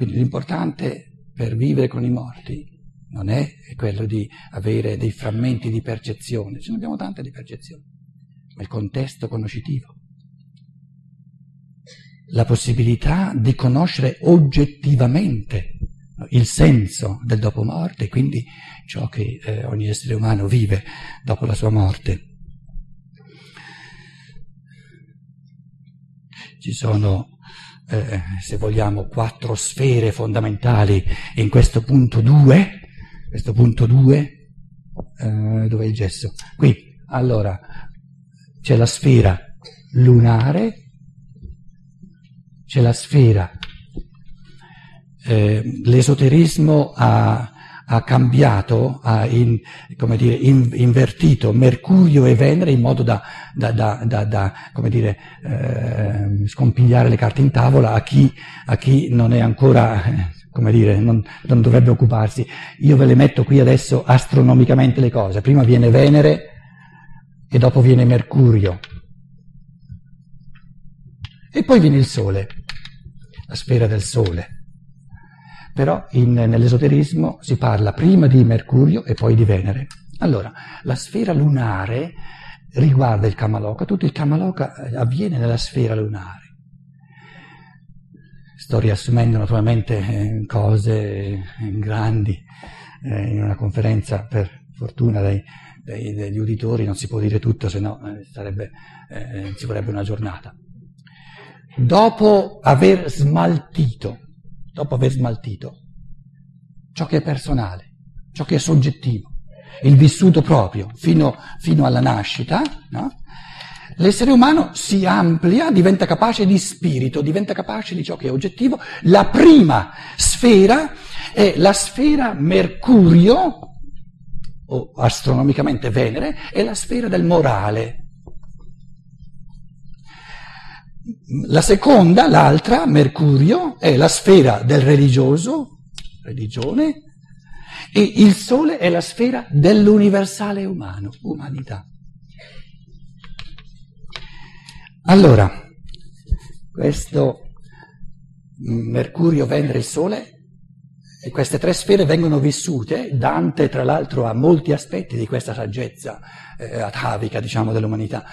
Quindi l'importante per vivere con i morti non è quello di avere dei frammenti di percezione, ce ne abbiamo tante di percezione, ma il contesto conoscitivo. La possibilità di conoscere oggettivamente il senso del dopo morte, quindi ciò che eh, ogni essere umano vive dopo la sua morte. Ci sono, eh, se vogliamo, quattro sfere fondamentali in questo punto 2. Questo punto 2, eh, dove è il gesso? Qui, allora, c'è la sfera lunare, c'è la sfera eh, l'esoterismo ha, ha cambiato, ha in, dire, in, invertito Mercurio e Venere in modo da, da, da, da dire, eh, scompigliare le carte in tavola a chi, a chi non è ancora, eh, come dire, non, non, dovrebbe occuparsi. Io ve le metto qui adesso astronomicamente le cose. Prima viene Venere e dopo viene Mercurio. E poi viene il Sole, la sfera del Sole però in, nell'esoterismo si parla prima di Mercurio e poi di Venere. Allora, la sfera lunare riguarda il Kamaloka, tutto il Kamaloka eh, avviene nella sfera lunare. Sto riassumendo naturalmente eh, cose eh, grandi in una conferenza, per fortuna dei, dei, degli uditori non si può dire tutto, se no eh, ci vorrebbe una giornata. Dopo aver smaltito dopo aver smaltito ciò che è personale, ciò che è soggettivo, il vissuto proprio fino, fino alla nascita, no? l'essere umano si amplia, diventa capace di spirito, diventa capace di ciò che è oggettivo. La prima sfera è la sfera Mercurio, o astronomicamente Venere, è la sfera del morale, La seconda, l'altra, Mercurio, è la sfera del religioso, religione, e il Sole è la sfera dell'universale umano, umanità. Allora, questo Mercurio, Venere e Sole, e queste tre sfere vengono vissute, Dante tra l'altro ha molti aspetti di questa saggezza eh, atavica, diciamo, dell'umanità.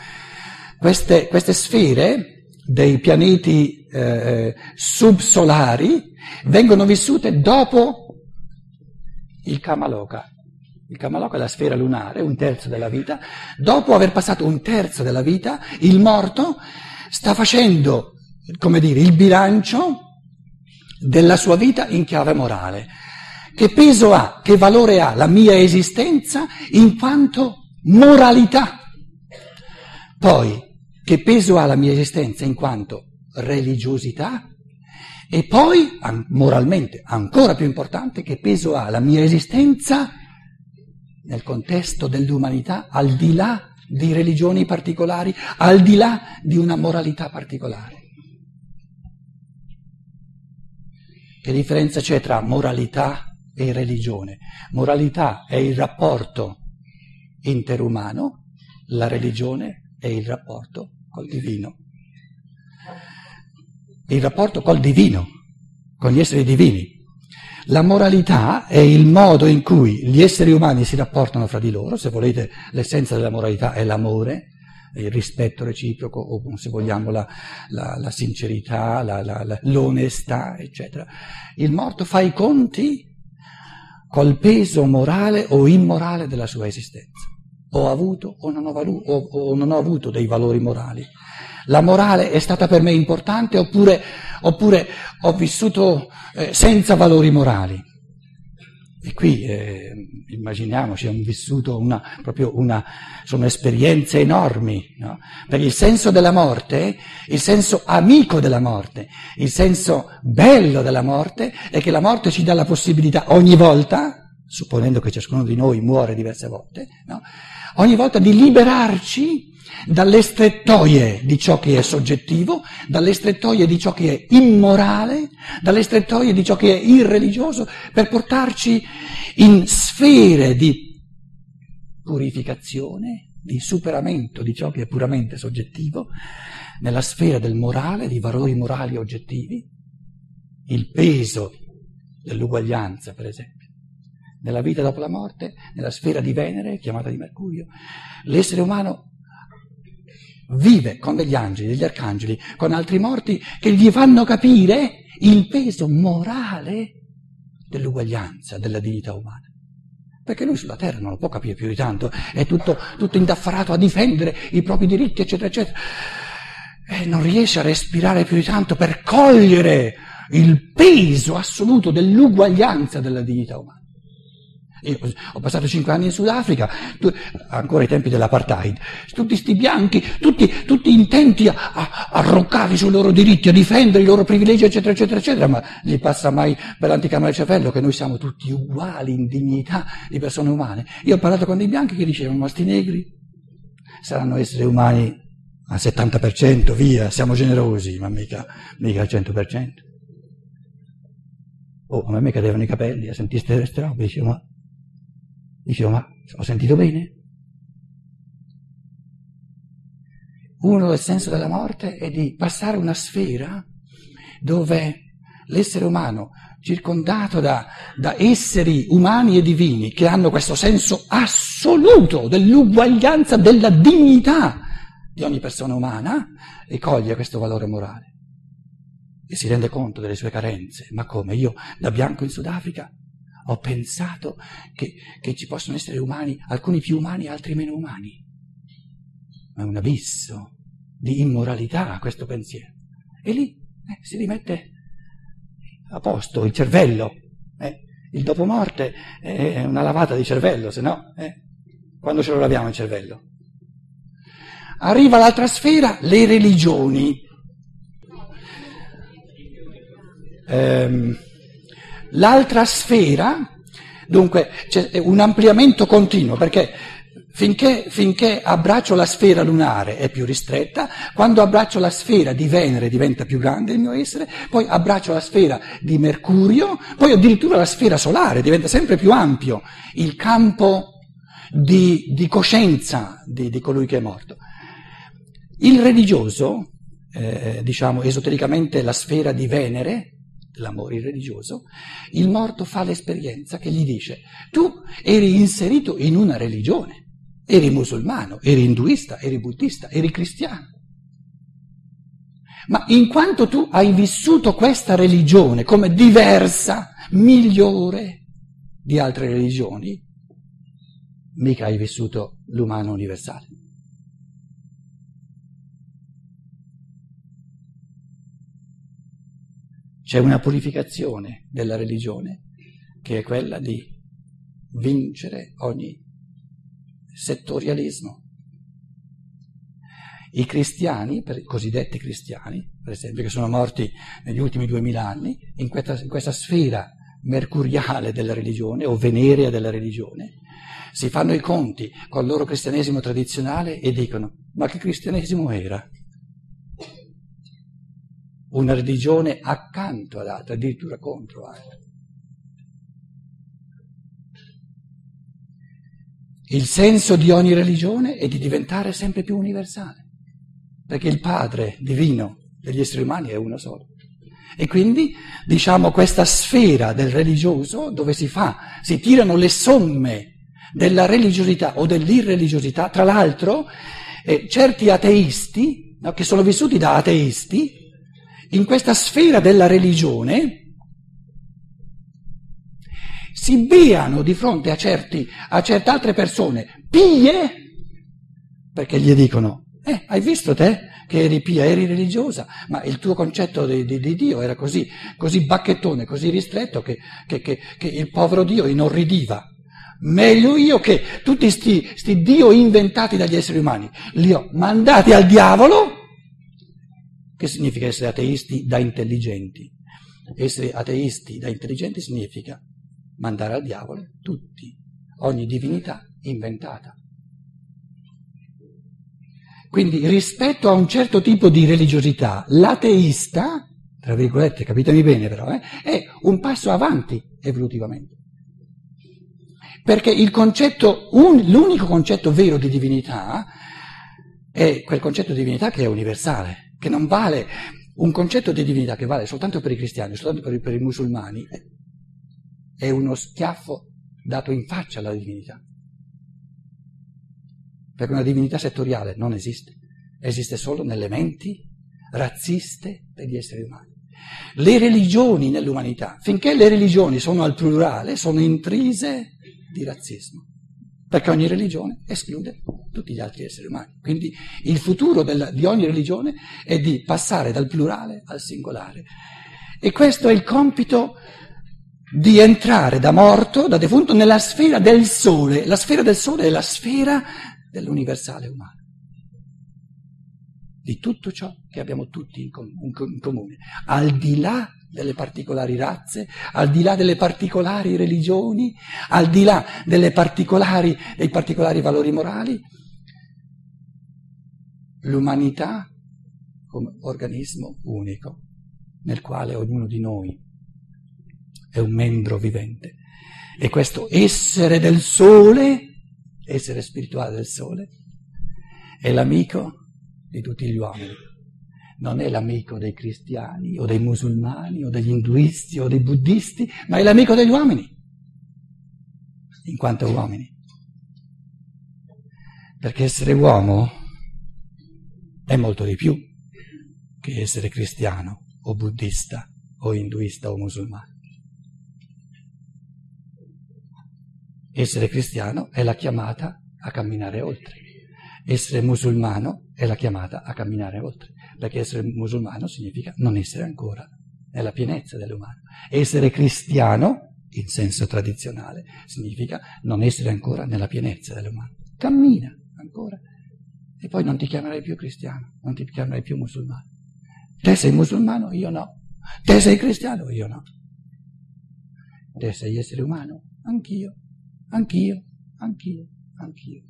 Queste, queste sfere dei pianeti eh, subsolari vengono vissute dopo il Kamaloka. Il Kamaloka è la sfera lunare, un terzo della vita. Dopo aver passato un terzo della vita, il morto sta facendo, come dire, il bilancio della sua vita in chiave morale. Che peso ha, che valore ha la mia esistenza in quanto moralità? Poi, che peso ha la mia esistenza in quanto religiosità e poi, moralmente, ancora più importante, che peso ha la mia esistenza nel contesto dell'umanità, al di là di religioni particolari, al di là di una moralità particolare. Che differenza c'è tra moralità e religione? Moralità è il rapporto interumano, la religione è il rapporto col divino. Il rapporto col divino, con gli esseri divini. La moralità è il modo in cui gli esseri umani si rapportano fra di loro, se volete l'essenza della moralità è l'amore, il rispetto reciproco o se vogliamo la, la, la sincerità, la, l'onestà, eccetera. Il morto fa i conti col peso morale o immorale della sua esistenza ho avuto o non ho, valu- o, o non ho avuto dei valori morali. La morale è stata per me importante oppure, oppure ho vissuto eh, senza valori morali. E qui eh, immaginiamoci, hanno vissuto una, una, sono esperienze enormi, no? Per il senso della morte, il senso amico della morte, il senso bello della morte è che la morte ci dà la possibilità ogni volta, supponendo che ciascuno di noi muore diverse volte, no? Ogni volta di liberarci dalle strettoie di ciò che è soggettivo, dalle strettoie di ciò che è immorale, dalle strettoie di ciò che è irreligioso, per portarci in sfere di purificazione, di superamento di ciò che è puramente soggettivo, nella sfera del morale, di valori morali oggettivi, il peso dell'uguaglianza, per esempio. Nella vita dopo la morte, nella sfera di Venere, chiamata di Mercurio, l'essere umano vive con degli angeli, degli arcangeli, con altri morti che gli fanno capire il peso morale dell'uguaglianza, della dignità umana. Perché lui sulla terra non lo può capire più di tanto, è tutto, tutto indaffarato a difendere i propri diritti, eccetera, eccetera. E non riesce a respirare più di tanto per cogliere il peso assoluto dell'uguaglianza della dignità umana. Io ho passato cinque anni in Sudafrica, tu, ancora ai tempi dell'apartheid, tutti questi bianchi, tutti, tutti intenti a, a, a, roccarli sui loro diritti, a difendere i loro privilegi, eccetera, eccetera, eccetera, ma gli passa mai per l'anticamera del cervello che noi siamo tutti uguali in dignità di persone umane. Io ho parlato con dei bianchi che dicevano, ma sti negri saranno esseri umani al 70%, via, siamo generosi, ma mica, mica al 100%. Oh, a me mi cadevano i capelli a sentire queste robe, dicevo, ma Dicevo, ma ho sentito bene? Uno del senso della morte è di passare una sfera dove l'essere umano, circondato da, da, esseri umani e divini che hanno questo senso assoluto dell'uguaglianza, della dignità di ogni persona umana, e coglie questo valore morale. E si rende conto delle sue carenze. Ma come? Io da bianco in Sudafrica ho pensato che, che ci possono essere umani, alcuni più umani altri meno umani. Ma è un abisso di immoralità questo pensiero. E lì eh, si rimette a posto il cervello. Eh. Il dopomorte è una lavata di cervello, se no, eh, quando ce lo laviamo il cervello? Arriva l'altra sfera, le religioni. Ehm, L'altra sfera, dunque, c'è un ampliamento continuo, perché finché, finché, abbraccio la sfera lunare è più ristretta, quando abbraccio la sfera di Venere diventa più grande il mio essere, poi abbraccio la sfera di Mercurio, poi addirittura la sfera solare diventa sempre più ampio il campo di, di coscienza di, di, colui che è morto. Il religioso, eh, diciamo esotericamente la sfera di Venere, l'amore religioso, il morto fa l'esperienza che gli dice, tu eri inserito in una religione, eri musulmano, eri induista, eri buddista, eri cristiano. Ma in quanto tu hai vissuto questa religione come diversa, migliore di altre religioni, mica hai vissuto l'umano universale. C'è una purificazione della religione che è quella di vincere ogni settorialismo. I cristiani, i cosiddetti cristiani, per esempio, che sono morti negli ultimi duemila anni, in questa, in questa sfera mercuriale della religione o venerea della religione, si fanno i conti col loro cristianesimo tradizionale e dicono ma che cristianesimo era? Una religione accanto ad altre, addirittura contro altre. Il senso di ogni religione è di diventare sempre più universale, perché il Padre divino degli esseri umani è uno solo. E quindi, diciamo, questa sfera del religioso dove si fa, si tirano le somme della religiosità o dell'irreligiosità, tra l'altro, eh, certi ateisti, no, che sono vissuti da ateisti, in questa sfera della religione si beano di fronte a, certi, a certe altre persone pie, perché gli dicono, eh, hai visto te che eri pia, eri religiosa, ma il tuo concetto di, di, di Dio era così, così, bacchettone, così ristretto che, che, che, che, il povero Dio inorridiva. Meglio io che tutti questi Dio inventati dagli esseri umani li ho mandati al diavolo che significa essere ateisti da intelligenti? Essere ateisti da intelligenti significa mandare al diavolo tutti, ogni divinità inventata. Quindi rispetto a un certo tipo di religiosità, l'ateista, tra virgolette, capitemi bene però, eh, è un passo avanti evolutivamente. Perché il concetto, un, l'unico concetto vero di divinità è quel concetto di divinità che è universale che non vale un concetto di divinità che vale soltanto per i cristiani, soltanto per i, per i musulmani, è uno schiaffo dato in faccia alla divinità. Perché una divinità settoriale non esiste, esiste solo nelle menti razziste degli esseri umani. Le religioni nell'umanità, finché le religioni sono al plurale, sono intrise di razzismo, perché ogni religione esclude tutti gli altri esseri umani. Quindi il futuro della, di ogni religione è di passare dal plurale al singolare. E questo è il compito di entrare da morto, da defunto, nella sfera del sole. La sfera del sole è la sfera dell'universale umano. Di tutto ciò che abbiamo tutti in, com- in comune, al di là delle particolari razze, al di là delle particolari religioni, al di là particolari, dei particolari valori morali, l'umanità come organismo unico nel quale ognuno di noi è un membro vivente. E questo essere del sole, essere spirituale del sole, è l'amico di tutti gli uomini. Non è l'amico dei cristiani o dei musulmani o degli induisti o dei buddisti, ma è l'amico degli uomini, in quanto uomini. Perché essere uomo è molto di più che essere cristiano o buddista o induista o musulmano. Essere cristiano è la chiamata a camminare oltre. Essere musulmano è la chiamata a camminare oltre, perché essere musulmano significa non essere ancora nella pienezza dell'umano. Essere cristiano, in senso tradizionale, significa non essere ancora nella pienezza dell'umano. Cammina ancora e poi non ti chiamerai più cristiano, non ti chiamerai più musulmano. Te sei musulmano, io no. Te sei cristiano, io no. Te sei essere umano, anch'io, anch'io, anch'io, anch'io.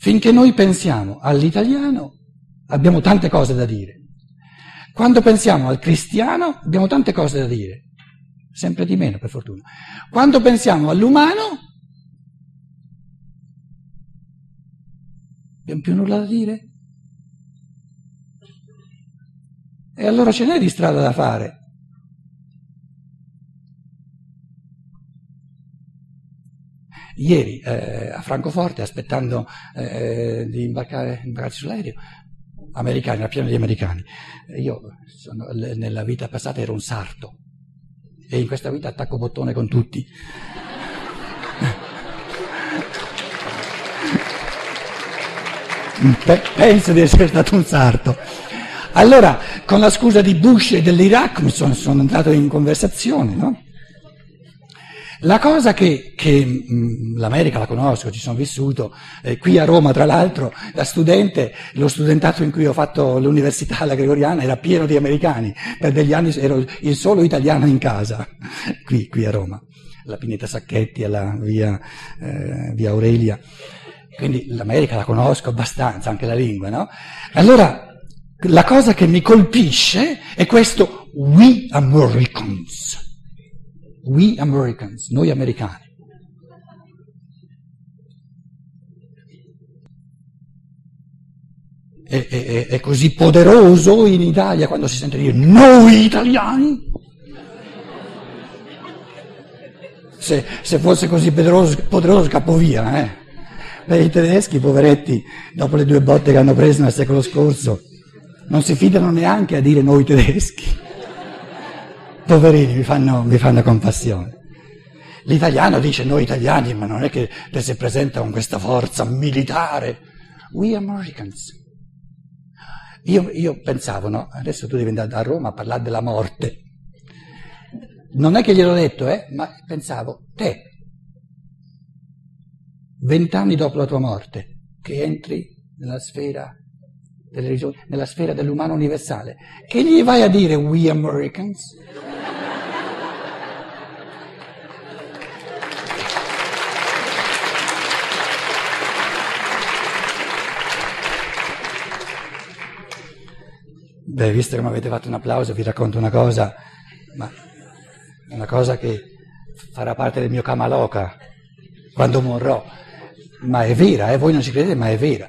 Finché noi pensiamo all'italiano abbiamo tante cose da dire. Quando pensiamo al cristiano abbiamo tante cose da dire, sempre di meno per fortuna. Quando pensiamo all'umano Abbiamo più nulla da dire? E allora ce n'è di strada da fare. Ieri eh, a Francoforte, aspettando eh, di imbarcare, imbarcarci sull'aereo, americani, la piena di americani. Io sono, nella vita passata ero un sarto e in questa vita attacco bottone con tutti. penso di essere stato un sarto. Allora, con la scusa di Bush e dell'Iraq sono, sono entrato in conversazione, no? La cosa che, che mh, l'America la conosco, ci sono vissuto, eh, qui a Roma tra l'altro, da studente, lo studentato in cui ho fatto l'università alla Gregoriana era pieno di americani, per degli anni ero il solo italiano in casa, qui, qui a Roma, la Pineta Sacchetti, alla via, eh, via Aurelia. Quindi l'America la conosco abbastanza, anche la lingua, no? Allora, la cosa che mi colpisce è questo we Americans, we Americans, noi americani. È, è, è, così poderoso in Italia quando si sente dire noi italiani? Se, se fosse così poderoso, poderoso scappo via, eh? Beh, i tedeschi, poveretti, dopo le due botte che hanno preso nel secolo scorso, non si fidano neanche a dire noi tedeschi. Poverini, mi fanno, mi fanno compassione. L'italiano dice noi italiani, ma non è che si presenta con questa forza militare. We Americans. Io, io pensavo, no? Adesso tu devi andare a Roma a parlare della morte. Non è che gliel'ho detto, eh, ma pensavo, te, vent'anni dopo la tua morte, che entri nella sfera delle religioni, nella sfera dell'umano universale, che gli vai a dire we Americans? Beh, visto che mi avete fatto un applauso, vi racconto una cosa, una cosa che farà parte del mio Kamaloka quando morrò ma è vera, eh? voi non ci credete, ma è vera.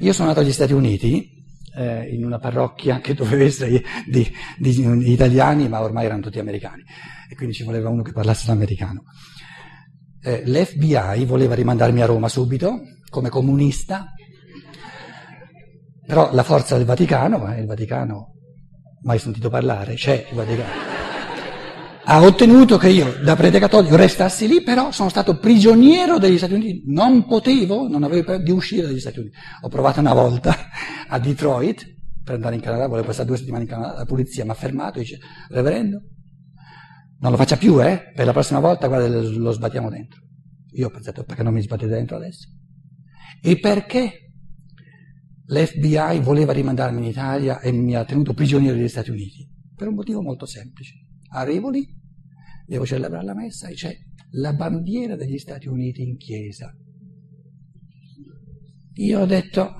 Io sono nato agli Stati Uniti, eh, in una parrocchia che doveva essere di, di, di, italiani, ma ormai erano tutti americani, e quindi ci voleva uno che parlasse l'americano. Eh, L'FBI voleva rimandarmi a Roma subito, come comunista, però la forza del Vaticano, eh, il Vaticano, mai sentito parlare, c'è il Vaticano ha ottenuto che io da prete cattolico restassi lì, però sono stato prigioniero degli Stati Uniti, non potevo, non avevo di uscire dagli Stati Uniti. Ho provato una volta a Detroit per andare in Canada, volevo passare due settimane in Canada, la polizia mi ha fermato e dice, reverendo, non lo faccia più, eh, per la prossima volta guarda, lo sbattiamo dentro. Io ho pensato, perché non mi sbattete dentro adesso? E perché l'FBI voleva rimandarmi in Italia e mi ha tenuto prigioniero degli Stati Uniti? Per un motivo molto semplice. Arrivo lì, devo celebrare la messa e c'è la bandiera degli Stati Uniti in chiesa. Io ho detto,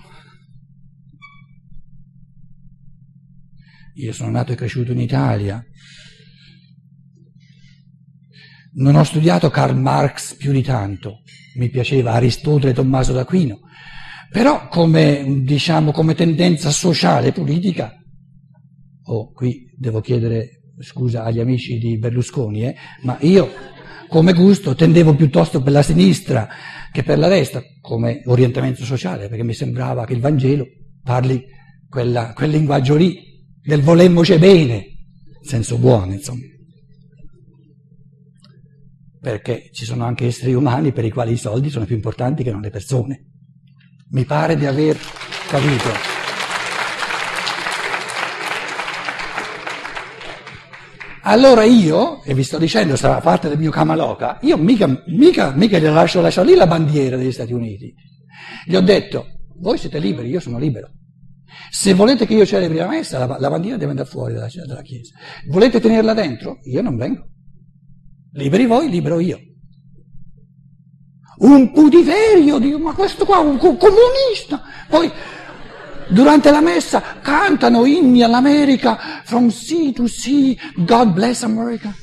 io sono nato e cresciuto in Italia, non ho studiato Karl Marx più di tanto, mi piaceva Aristotele e Tommaso d'Aquino, però come, diciamo, come tendenza sociale e politica, oh, qui devo chiedere scusa agli amici di Berlusconi, eh, ma io come gusto tendevo piuttosto per la sinistra che per la destra, come orientamento sociale, perché mi sembrava che il Vangelo parli quella, quel linguaggio lì, del volemmoci bene, senso buono, insomma. Perché ci sono anche esseri umani per i quali i soldi sono più importanti che non le persone. Mi pare di aver capito. Allora io, e vi sto dicendo, sarà parte del mio Kamaloka, io mica, mica, mica gli lascio, lascio lì la bandiera degli Stati Uniti. Gli ho detto, voi siete liberi, io sono libero. Se volete che io celebri la messa, la, la bandiera deve andare fuori dalla, dalla, chiesa. Volete tenerla dentro? Io non vengo. Liberi voi, libero io. Un putiferio, dico, ma questo qua è un comunista. Poi Durante la messa cantano inni all'America, from sea to sea, God bless America.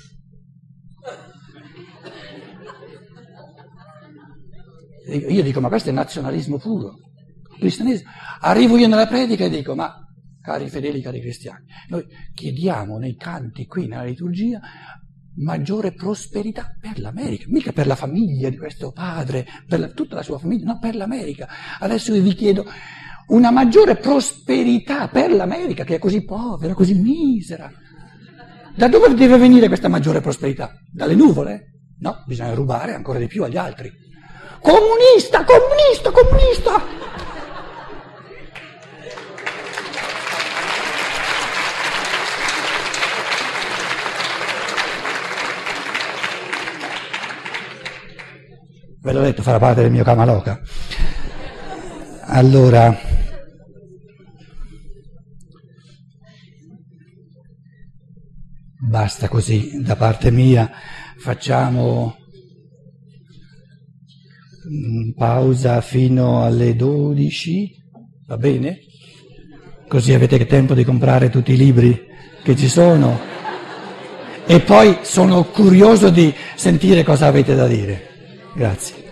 Io dico, ma questo è nazionalismo puro, cristianesimo. Arrivo io nella predica e dico, ma cari fedeli, cari cristiani, noi chiediamo nei canti qui, nella liturgia, maggiore prosperità per l'America, mica per la famiglia di questo padre, per la, tutta la sua famiglia, no, per l'America. Adesso io vi chiedo, una maggiore prosperità per l'America che è così povera, così misera. Da dove deve venire questa maggiore prosperità? Dalle nuvole? No, bisogna rubare ancora di più agli altri. Comunista, comunista, comunista! Ve l'ho detto, farà parte del mio Kamaloka. Allora, basta così da parte mia, facciamo pausa fino alle 12, va bene? Così avete tempo di comprare tutti i libri che ci sono e poi sono curioso di sentire cosa avete da dire. Grazie.